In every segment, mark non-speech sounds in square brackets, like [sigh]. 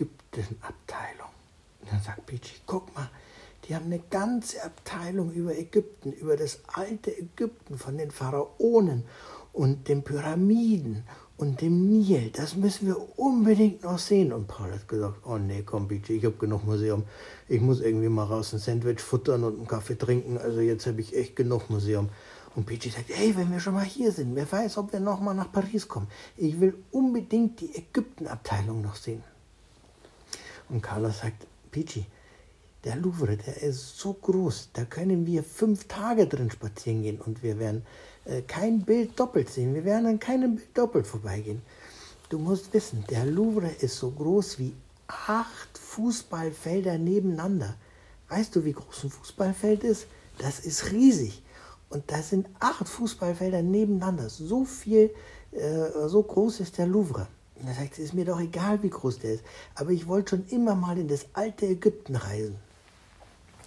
Ägyptenabteilung. Und dann sagt Pichi, guck mal, die haben eine ganze Abteilung über Ägypten, über das alte Ägypten von den Pharaonen und den Pyramiden und dem Nil. Das müssen wir unbedingt noch sehen. Und Paul hat gesagt, oh nee, komm, bitte, ich habe genug Museum. Ich muss irgendwie mal raus ein Sandwich futtern und einen Kaffee trinken. Also jetzt habe ich echt genug Museum. Und Peachy sagt, hey, wenn wir schon mal hier sind, wer weiß, ob wir noch mal nach Paris kommen. Ich will unbedingt die Ägyptenabteilung noch sehen. Und Carlos sagt, Peachy, der Louvre, der ist so groß, da können wir fünf Tage drin spazieren gehen und wir werden äh, kein Bild doppelt sehen. Wir werden an keinem Bild doppelt vorbeigehen. Du musst wissen, der Louvre ist so groß wie acht Fußballfelder nebeneinander. Weißt du, wie groß ein Fußballfeld ist? Das ist riesig. Und da sind acht Fußballfelder nebeneinander. So viel, äh, so groß ist der Louvre. Und er sagt, es ist mir doch egal, wie groß der ist. Aber ich wollte schon immer mal in das alte Ägypten reisen.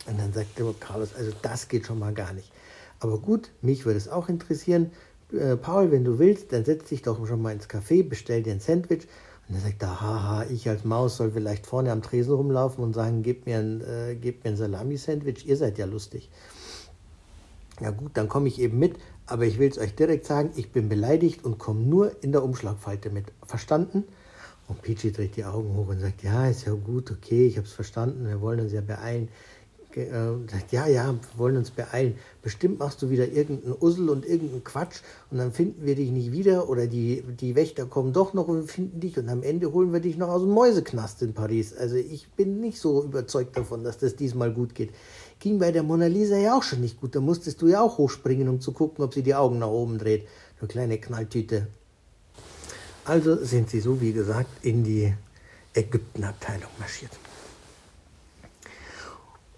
Und dann sagte Carlos, also das geht schon mal gar nicht. Aber gut, mich würde es auch interessieren. Äh, Paul, wenn du willst, dann setz dich doch schon mal ins Café, bestell dir ein Sandwich. Und dann sagt er, haha, ich als Maus soll vielleicht vorne am Tresen rumlaufen und sagen, gebt mir ein, äh, gebt mir ein Salami-Sandwich, ihr seid ja lustig. Ja gut, dann komme ich eben mit, aber ich will es euch direkt sagen, ich bin beleidigt und komme nur in der Umschlagfalte mit. Verstanden? Und Peachy dreht die Augen hoch und sagt, ja, ist ja gut, okay, ich habe es verstanden, wir wollen uns ja beeilen äh, sagt, ja, ja, wir wollen uns beeilen. Bestimmt machst du wieder irgendeinen Ussel und irgendeinen Quatsch und dann finden wir dich nicht wieder oder die, die Wächter kommen doch noch und finden dich und am Ende holen wir dich noch aus dem Mäuseknast in Paris. Also ich bin nicht so überzeugt davon, dass das diesmal gut geht. Ging bei der Mona Lisa ja auch schon nicht gut. Da musstest du ja auch hochspringen, um zu gucken, ob sie die Augen nach oben dreht. Eine kleine Knalltüte. Also sind sie so, wie gesagt, in die Ägyptenabteilung marschiert.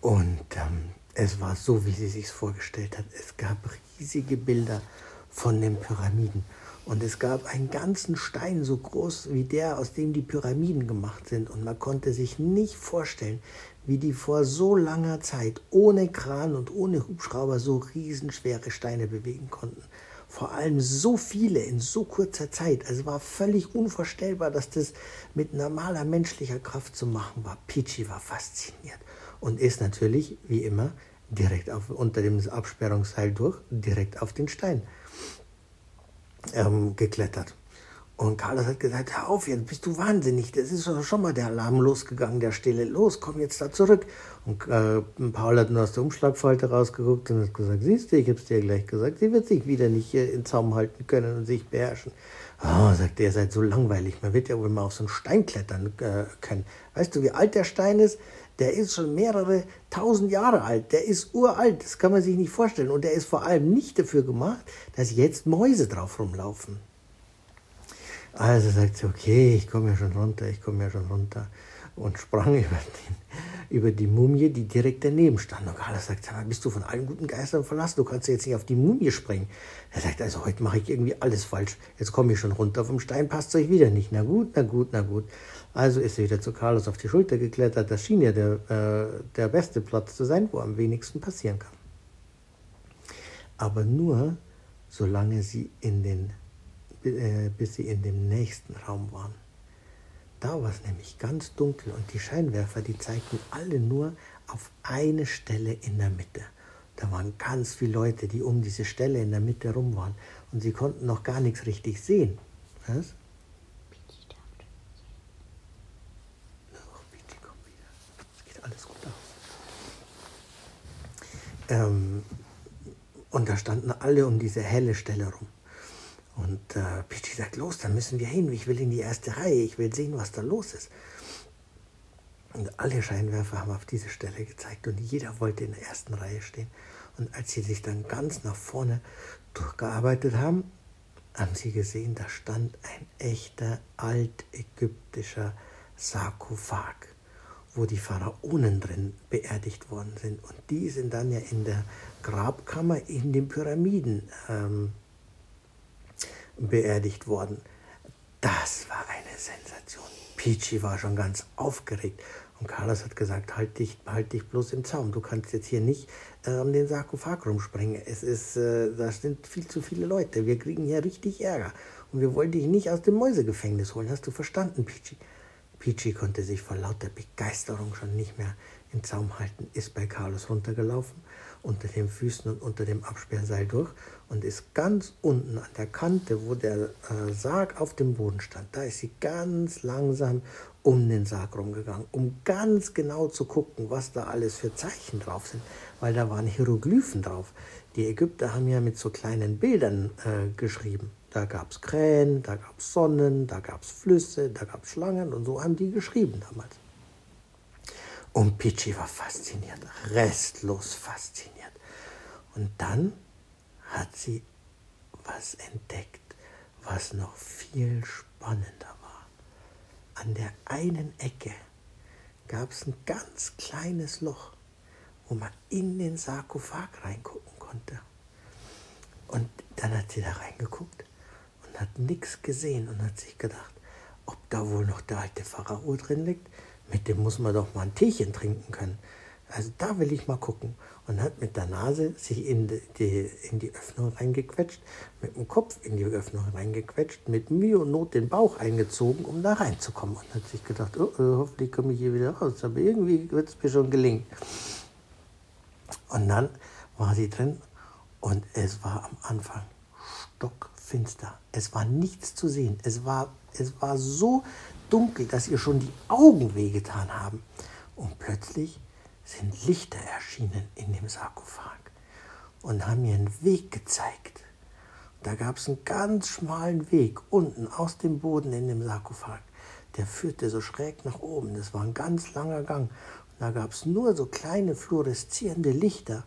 Und ähm, es war so, wie sie sich vorgestellt hat. Es gab riesige Bilder von den Pyramiden. Und es gab einen ganzen Stein so groß wie der, aus dem die Pyramiden gemacht sind. Und man konnte sich nicht vorstellen, wie die vor so langer Zeit ohne Kran und ohne Hubschrauber so riesenschwere Steine bewegen konnten. Vor allem so viele in so kurzer Zeit. Also war völlig unvorstellbar, dass das mit normaler menschlicher Kraft zu machen war. Pichi war fasziniert und ist natürlich, wie immer, direkt auf, unter dem Absperrungsseil durch, direkt auf den Stein ähm, geklettert. Und Carlos hat gesagt, hör auf, jetzt bist du wahnsinnig, das ist schon mal der Alarm losgegangen, der Stille, los, komm jetzt da zurück. Und äh, Paul hat nur aus der Umschlagfalte rausgeguckt und hat gesagt, siehst du, ich hab's dir gleich gesagt, sie wird sich wieder nicht äh, in Zaum halten können und sich beherrschen. Oh, sagt er, ihr seid so langweilig, man wird ja wohl mal auf so einen Stein klettern äh, können. Weißt du, wie alt der Stein ist? Der ist schon mehrere tausend Jahre alt, der ist uralt, das kann man sich nicht vorstellen. Und der ist vor allem nicht dafür gemacht, dass jetzt Mäuse drauf rumlaufen. Also sagt sie, okay, ich komme ja schon runter, ich komme ja schon runter. Und sprang [laughs] über, den, über die Mumie, die direkt daneben stand. Und Carlos sagt, bist du von allen guten Geistern verlassen? Du kannst jetzt nicht auf die Mumie springen. Er sagt, also heute mache ich irgendwie alles falsch. Jetzt komme ich schon runter vom Stein, passt euch wieder nicht. Na gut, na gut, na gut. Also ist er wieder zu Carlos auf die Schulter geklettert. Das schien ja der, äh, der beste Platz zu sein, wo am wenigsten passieren kann. Aber nur, solange sie in den, äh, bis sie in dem nächsten Raum waren. Da war es nämlich ganz dunkel und die Scheinwerfer, die zeigten alle nur auf eine Stelle in der Mitte. Da waren ganz viele Leute, die um diese Stelle in der Mitte rum waren und sie konnten noch gar nichts richtig sehen. Was? Ähm, und da standen alle um diese helle Stelle rum. Und äh, Pichi sagt, los, dann müssen wir hin. Ich will in die erste Reihe. Ich will sehen, was da los ist. Und alle Scheinwerfer haben auf diese Stelle gezeigt und jeder wollte in der ersten Reihe stehen. Und als sie sich dann ganz nach vorne durchgearbeitet haben, haben sie gesehen, da stand ein echter altägyptischer Sarkophag wo die Pharaonen drin beerdigt worden sind. Und die sind dann ja in der Grabkammer in den Pyramiden ähm, beerdigt worden. Das war eine Sensation. Peachy war schon ganz aufgeregt. Und Carlos hat gesagt, halt dich, halt dich bloß im Zaum. Du kannst jetzt hier nicht äh, um den Sarkophag rumspringen. Es ist, äh, da sind viel zu viele Leute. Wir kriegen hier richtig Ärger. Und wir wollen dich nicht aus dem Mäusegefängnis holen. Hast du verstanden, Peachy? Peachy konnte sich vor lauter Begeisterung schon nicht mehr im Zaum halten, ist bei Carlos runtergelaufen, unter den Füßen und unter dem Absperrseil durch und ist ganz unten an der Kante, wo der äh, Sarg auf dem Boden stand, da ist sie ganz langsam um den Sarg rumgegangen, um ganz genau zu gucken, was da alles für Zeichen drauf sind, weil da waren Hieroglyphen drauf. Die Ägypter haben ja mit so kleinen Bildern äh, geschrieben. Da gab es Krähen, da gab es Sonnen, da gab es Flüsse, da gab es Schlangen und so haben die geschrieben damals. Und Pichi war fasziniert, restlos fasziniert. Und dann hat sie was entdeckt, was noch viel spannender war. An der einen Ecke gab es ein ganz kleines Loch, wo man in den Sarkophag reingucken konnte. Und dann hat sie da reingeguckt und hat nichts gesehen und hat sich gedacht, ob da wohl noch der alte Pharao drin liegt. Mit dem muss man doch mal ein Teechen trinken können. Also da will ich mal gucken. Und hat mit der Nase sich in die, in die Öffnung reingequetscht, mit dem Kopf in die Öffnung reingequetscht, mit Mühe und Not den Bauch eingezogen, um da reinzukommen. Und hat sich gedacht, oh, oh, hoffentlich komme ich hier wieder raus. Aber irgendwie wird es mir schon gelingen. Und dann war sie drin und es war am Anfang stockfinster. Es war nichts zu sehen. Es war, es war so dunkel, dass ihr schon die Augen wehgetan haben. Und plötzlich sind Lichter erschienen in dem Sarkophag und haben mir einen Weg gezeigt. Da gab es einen ganz schmalen Weg unten aus dem Boden in dem Sarkophag. Der führte so schräg nach oben. Das war ein ganz langer Gang. Und da gab es nur so kleine fluoreszierende Lichter,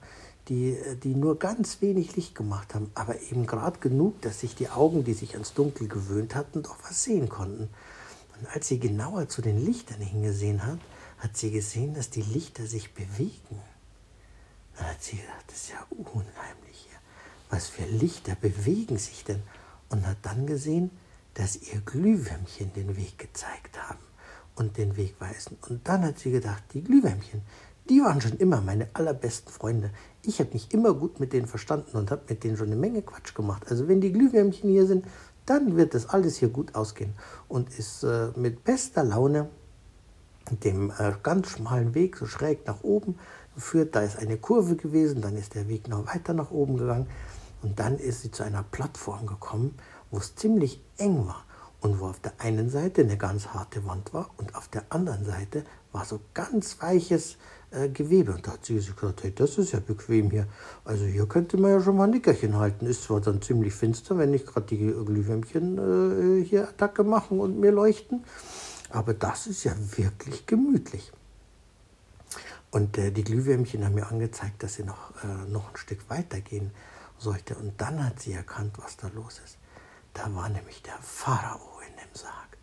die, die nur ganz wenig Licht gemacht haben, aber eben gerade genug, dass sich die Augen, die sich ans Dunkel gewöhnt hatten, doch was sehen konnten. Und als sie genauer zu den Lichtern hingesehen hat, hat sie gesehen, dass die Lichter sich bewegen. Dann hat sie gedacht, das ist ja unheimlich hier. Was für Lichter bewegen sich denn? Und hat dann gesehen, dass ihr Glühwürmchen den Weg gezeigt haben und den Weg weisen. Und dann hat sie gedacht, die Glühwürmchen, die waren schon immer meine allerbesten Freunde. Ich habe mich immer gut mit denen verstanden und habe mit denen schon eine Menge Quatsch gemacht. Also wenn die Glühwürmchen hier sind, dann wird das alles hier gut ausgehen. Und ist äh, mit bester Laune dem äh, ganz schmalen Weg so schräg nach oben geführt. Da ist eine Kurve gewesen, dann ist der Weg noch weiter nach oben gegangen und dann ist sie zu einer Plattform gekommen, wo es ziemlich eng war und wo auf der einen Seite eine ganz harte Wand war und auf der anderen Seite war so ganz weiches äh, Gewebe. Und da hat sie gesagt, hey, das ist ja bequem hier. Also hier könnte man ja schon mal ein Nickerchen halten. Ist zwar dann ziemlich finster, wenn nicht gerade die Glühwürmchen äh, hier Attacke machen und mir leuchten, aber das ist ja wirklich gemütlich. Und äh, die Glühwürmchen haben mir angezeigt, dass sie noch, äh, noch ein Stück weitergehen sollte. Und dann hat sie erkannt, was da los ist. Da war nämlich der Pharao in dem Sarg.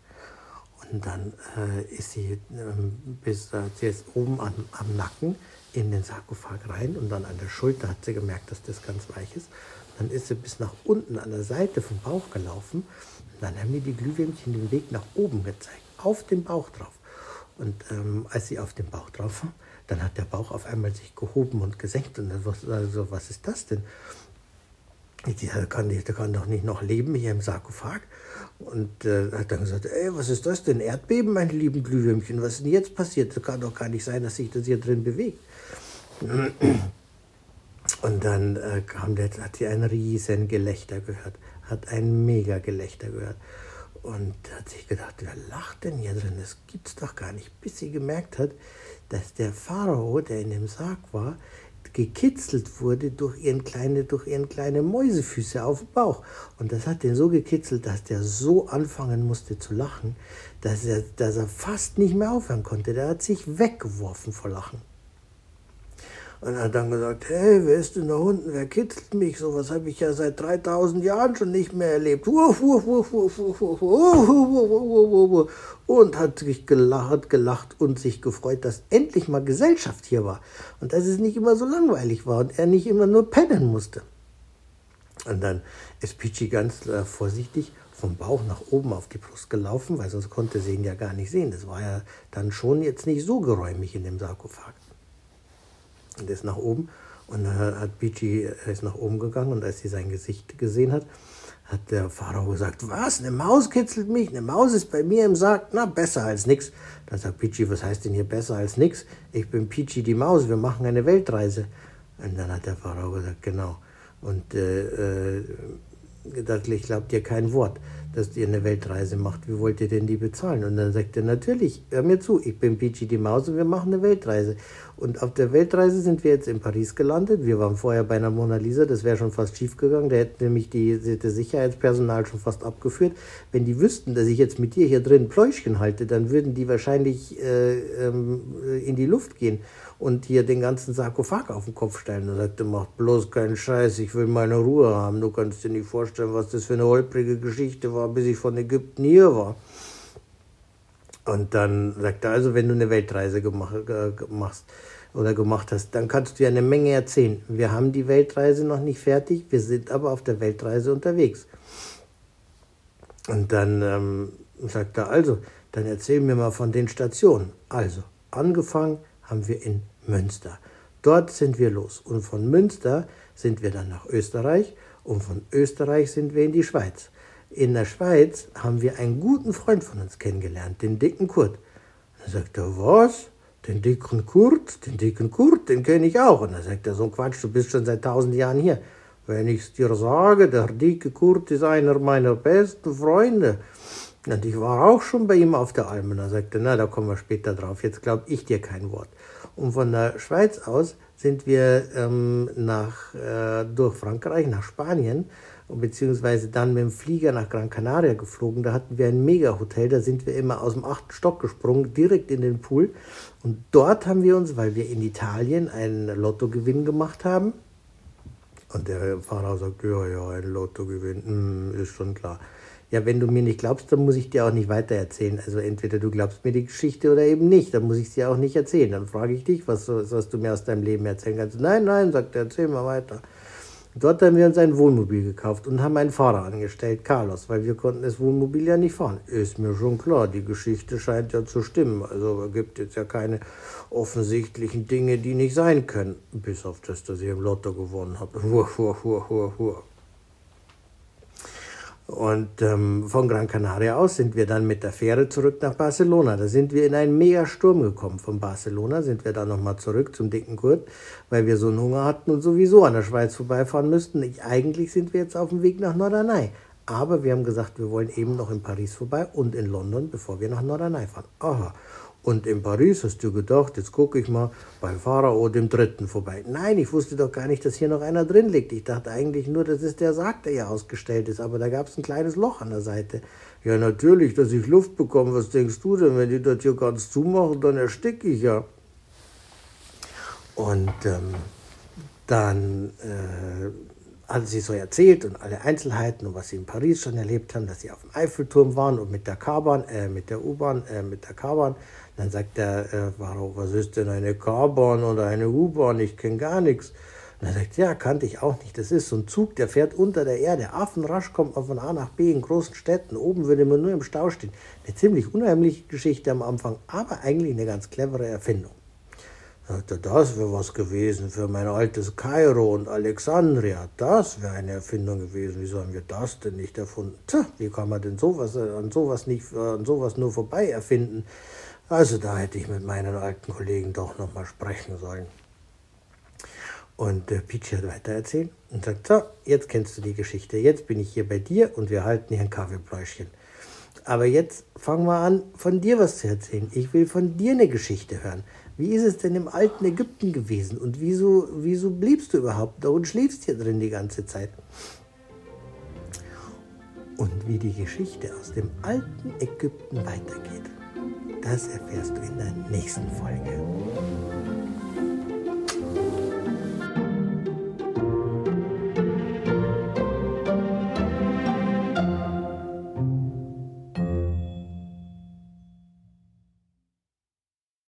Und dann äh, ist sie ähm, bis äh, sie ist oben am, am Nacken in den Sarkophag rein und dann an der Schulter hat sie gemerkt, dass das ganz weich ist. Dann ist sie bis nach unten an der Seite vom Bauch gelaufen. Dann haben mir die Glühwürmchen den Weg nach oben gezeigt auf den Bauch drauf. Und ähm, als sie auf dem Bauch drauf war, dann hat der Bauch auf einmal sich gehoben und gesenkt. Und dann war also, was ist das denn? Der kann, der kann doch nicht noch leben hier im Sarkophag. Und äh, hat dann gesagt, ey, was ist das denn? Erdbeben, meine lieben Glühwürmchen, was ist denn jetzt passiert? Das kann doch gar nicht sein, dass sich das hier drin bewegt. Und dann äh, kam der, hat sie ein riesen Gelächter gehört, hat ein mega Gelächter gehört. Und hat sich gedacht, wer lacht denn hier drin? Das gibt's doch gar nicht. Bis sie gemerkt hat, dass der Pharao, der in dem Sarg war, gekitzelt wurde durch ihren kleine, durch ihren kleine Mäusefüße auf dem Bauch. Und das hat den so gekitzelt, dass der so anfangen musste zu lachen, dass er, dass er fast nicht mehr aufhören konnte. Der hat sich weggeworfen vor Lachen. Und hat dann gesagt, hey, wer ist denn da unten? Wer kitzelt mich? So was habe ich ja seit 3000 Jahren schon nicht mehr erlebt. Und hat sich gelacht, gelacht und sich gefreut, dass endlich mal Gesellschaft hier war. Und dass es nicht immer so langweilig war und er nicht immer nur pennen musste. Und dann ist Pichi ganz äh, vorsichtig vom Bauch nach oben auf die Brust gelaufen, weil sonst konnte sie ihn ja gar nicht sehen. Das war ja dann schon jetzt nicht so geräumig in dem Sarkophag. Und ist nach oben und dann hat Beachy ist nach oben gegangen und als sie sein Gesicht gesehen hat, hat der Pharao gesagt, was, eine Maus kitzelt mich, eine Maus ist bei mir im Sarg, na, besser als nix. Dann sagt Peachy, was heißt denn hier besser als nix? Ich bin Peachy die Maus, wir machen eine Weltreise. Und dann hat der Pharao gesagt, genau. Und äh, äh, ich glaube dir kein Wort dass ihr eine Weltreise macht. Wie wollt ihr denn die bezahlen? Und dann sagt er, natürlich, hör mir zu, ich bin Peachy die Maus und wir machen eine Weltreise. Und auf der Weltreise sind wir jetzt in Paris gelandet. Wir waren vorher bei einer Mona Lisa, das wäre schon fast schief gegangen. Da hätte nämlich die, das Sicherheitspersonal schon fast abgeführt. Wenn die wüssten, dass ich jetzt mit dir hier drin Pläuschchen halte, dann würden die wahrscheinlich äh, ähm, in die Luft gehen und hier den ganzen Sarkophag auf den Kopf stellen. Er sagte, mach bloß keinen Scheiß, ich will meine Ruhe haben. Du kannst dir nicht vorstellen, was das für eine holprige Geschichte war, bis ich von Ägypten hier war. Und dann sagt er, also wenn du eine Weltreise gemacht, äh, machst oder gemacht hast, dann kannst du ja eine Menge erzählen. Wir haben die Weltreise noch nicht fertig, wir sind aber auf der Weltreise unterwegs. Und dann ähm, sagt er, also, dann erzähl mir mal von den Stationen. Also, angefangen haben wir in Münster. Dort sind wir los. Und von Münster sind wir dann nach Österreich und von Österreich sind wir in die Schweiz. In der Schweiz haben wir einen guten Freund von uns kennengelernt, den dicken Kurt. Dann sagt er, was? Den dicken Kurt? Den dicken Kurt, den kenne ich auch. Und dann sagt er, so ein Quatsch, du bist schon seit tausend Jahren hier. Wenn ich es dir sage, der dicke Kurt ist einer meiner besten Freunde. Und ich war auch schon bei ihm auf der Alm und er sagte, na, da kommen wir später drauf, jetzt glaube ich dir kein Wort. Und von der Schweiz aus sind wir ähm, nach, äh, durch Frankreich nach Spanien, beziehungsweise dann mit dem Flieger nach Gran Canaria geflogen. Da hatten wir ein Mega-Hotel, da sind wir immer aus dem achten Stock gesprungen, direkt in den Pool. Und dort haben wir uns, weil wir in Italien einen Lottogewinn gemacht haben, und der Fahrer sagt, ja, ja, ein Lottogewinn, mm, ist schon klar ja, wenn du mir nicht glaubst, dann muss ich dir auch nicht weiter erzählen. Also entweder du glaubst mir die Geschichte oder eben nicht, dann muss ich sie auch nicht erzählen. Dann frage ich dich, was, was du mir aus deinem Leben erzählen kannst. Nein, nein, sagt er, erzähl mal weiter. Dort haben wir uns ein Wohnmobil gekauft und haben einen Fahrer angestellt, Carlos, weil wir konnten das Wohnmobil ja nicht fahren. Ist mir schon klar, die Geschichte scheint ja zu stimmen. Also es gibt jetzt ja keine offensichtlichen Dinge, die nicht sein können. Bis auf das, dass ich im Lotto gewonnen habe. Hur, hur, hur, hur, hur. Und ähm, von Gran Canaria aus sind wir dann mit der Fähre zurück nach Barcelona. Da sind wir in einen Mega-Sturm gekommen. Von Barcelona sind wir dann nochmal zurück zum dicken Kurt, weil wir so einen Hunger hatten und sowieso an der Schweiz vorbeifahren müssten. Ich, eigentlich sind wir jetzt auf dem Weg nach Norderney. Aber wir haben gesagt, wir wollen eben noch in Paris vorbei und in London, bevor wir nach Norderney fahren. Aha. Und in Paris hast du gedacht, jetzt gucke ich mal bei Pharao dem Dritten vorbei. Nein, ich wusste doch gar nicht, dass hier noch einer drin liegt. Ich dachte eigentlich nur, das ist der Sarg, der hier ausgestellt ist. Aber da gab es ein kleines Loch an der Seite. Ja, natürlich, dass ich Luft bekomme. Was denkst du denn? Wenn die das hier ganz zumachen, dann ersticke ich ja. Und ähm, dann äh, hat sie so erzählt und alle Einzelheiten und was sie in Paris schon erlebt haben, dass sie auf dem Eiffelturm waren und mit der K-Bahn, äh, mit der U-Bahn, äh, mit der K-Bahn dann sagt der äh, Pharao, was ist denn eine K-Bahn oder eine U-Bahn? Ich kenne gar nichts. Und er sagt, ja, kannte ich auch nicht. Das ist so ein Zug, der fährt unter der Erde. Affenrasch kommt man von A nach B in großen Städten. Oben würde man nur im Stau stehen. Eine ziemlich unheimliche Geschichte am Anfang, aber eigentlich eine ganz clevere Erfindung. Sagt er, das wäre was gewesen für mein altes Kairo und Alexandria. Das wäre eine Erfindung gewesen. Wieso haben wir das denn nicht erfunden? Tja, wie kann man denn sowas, an sowas nicht, an sowas nur vorbei erfinden? Also da hätte ich mit meinen alten Kollegen doch noch mal sprechen sollen. Und äh, Peachy hat weiter erzählt und sagt, so, jetzt kennst du die Geschichte, jetzt bin ich hier bei dir und wir halten hier ein Kaffeepläuschchen. Aber jetzt fangen wir an, von dir was zu erzählen. Ich will von dir eine Geschichte hören. Wie ist es denn im alten Ägypten gewesen und wieso, wieso bliebst du überhaupt da und schläfst hier drin die ganze Zeit? Und wie die Geschichte aus dem alten Ägypten weitergeht. Das erfährst du in der nächsten Folge.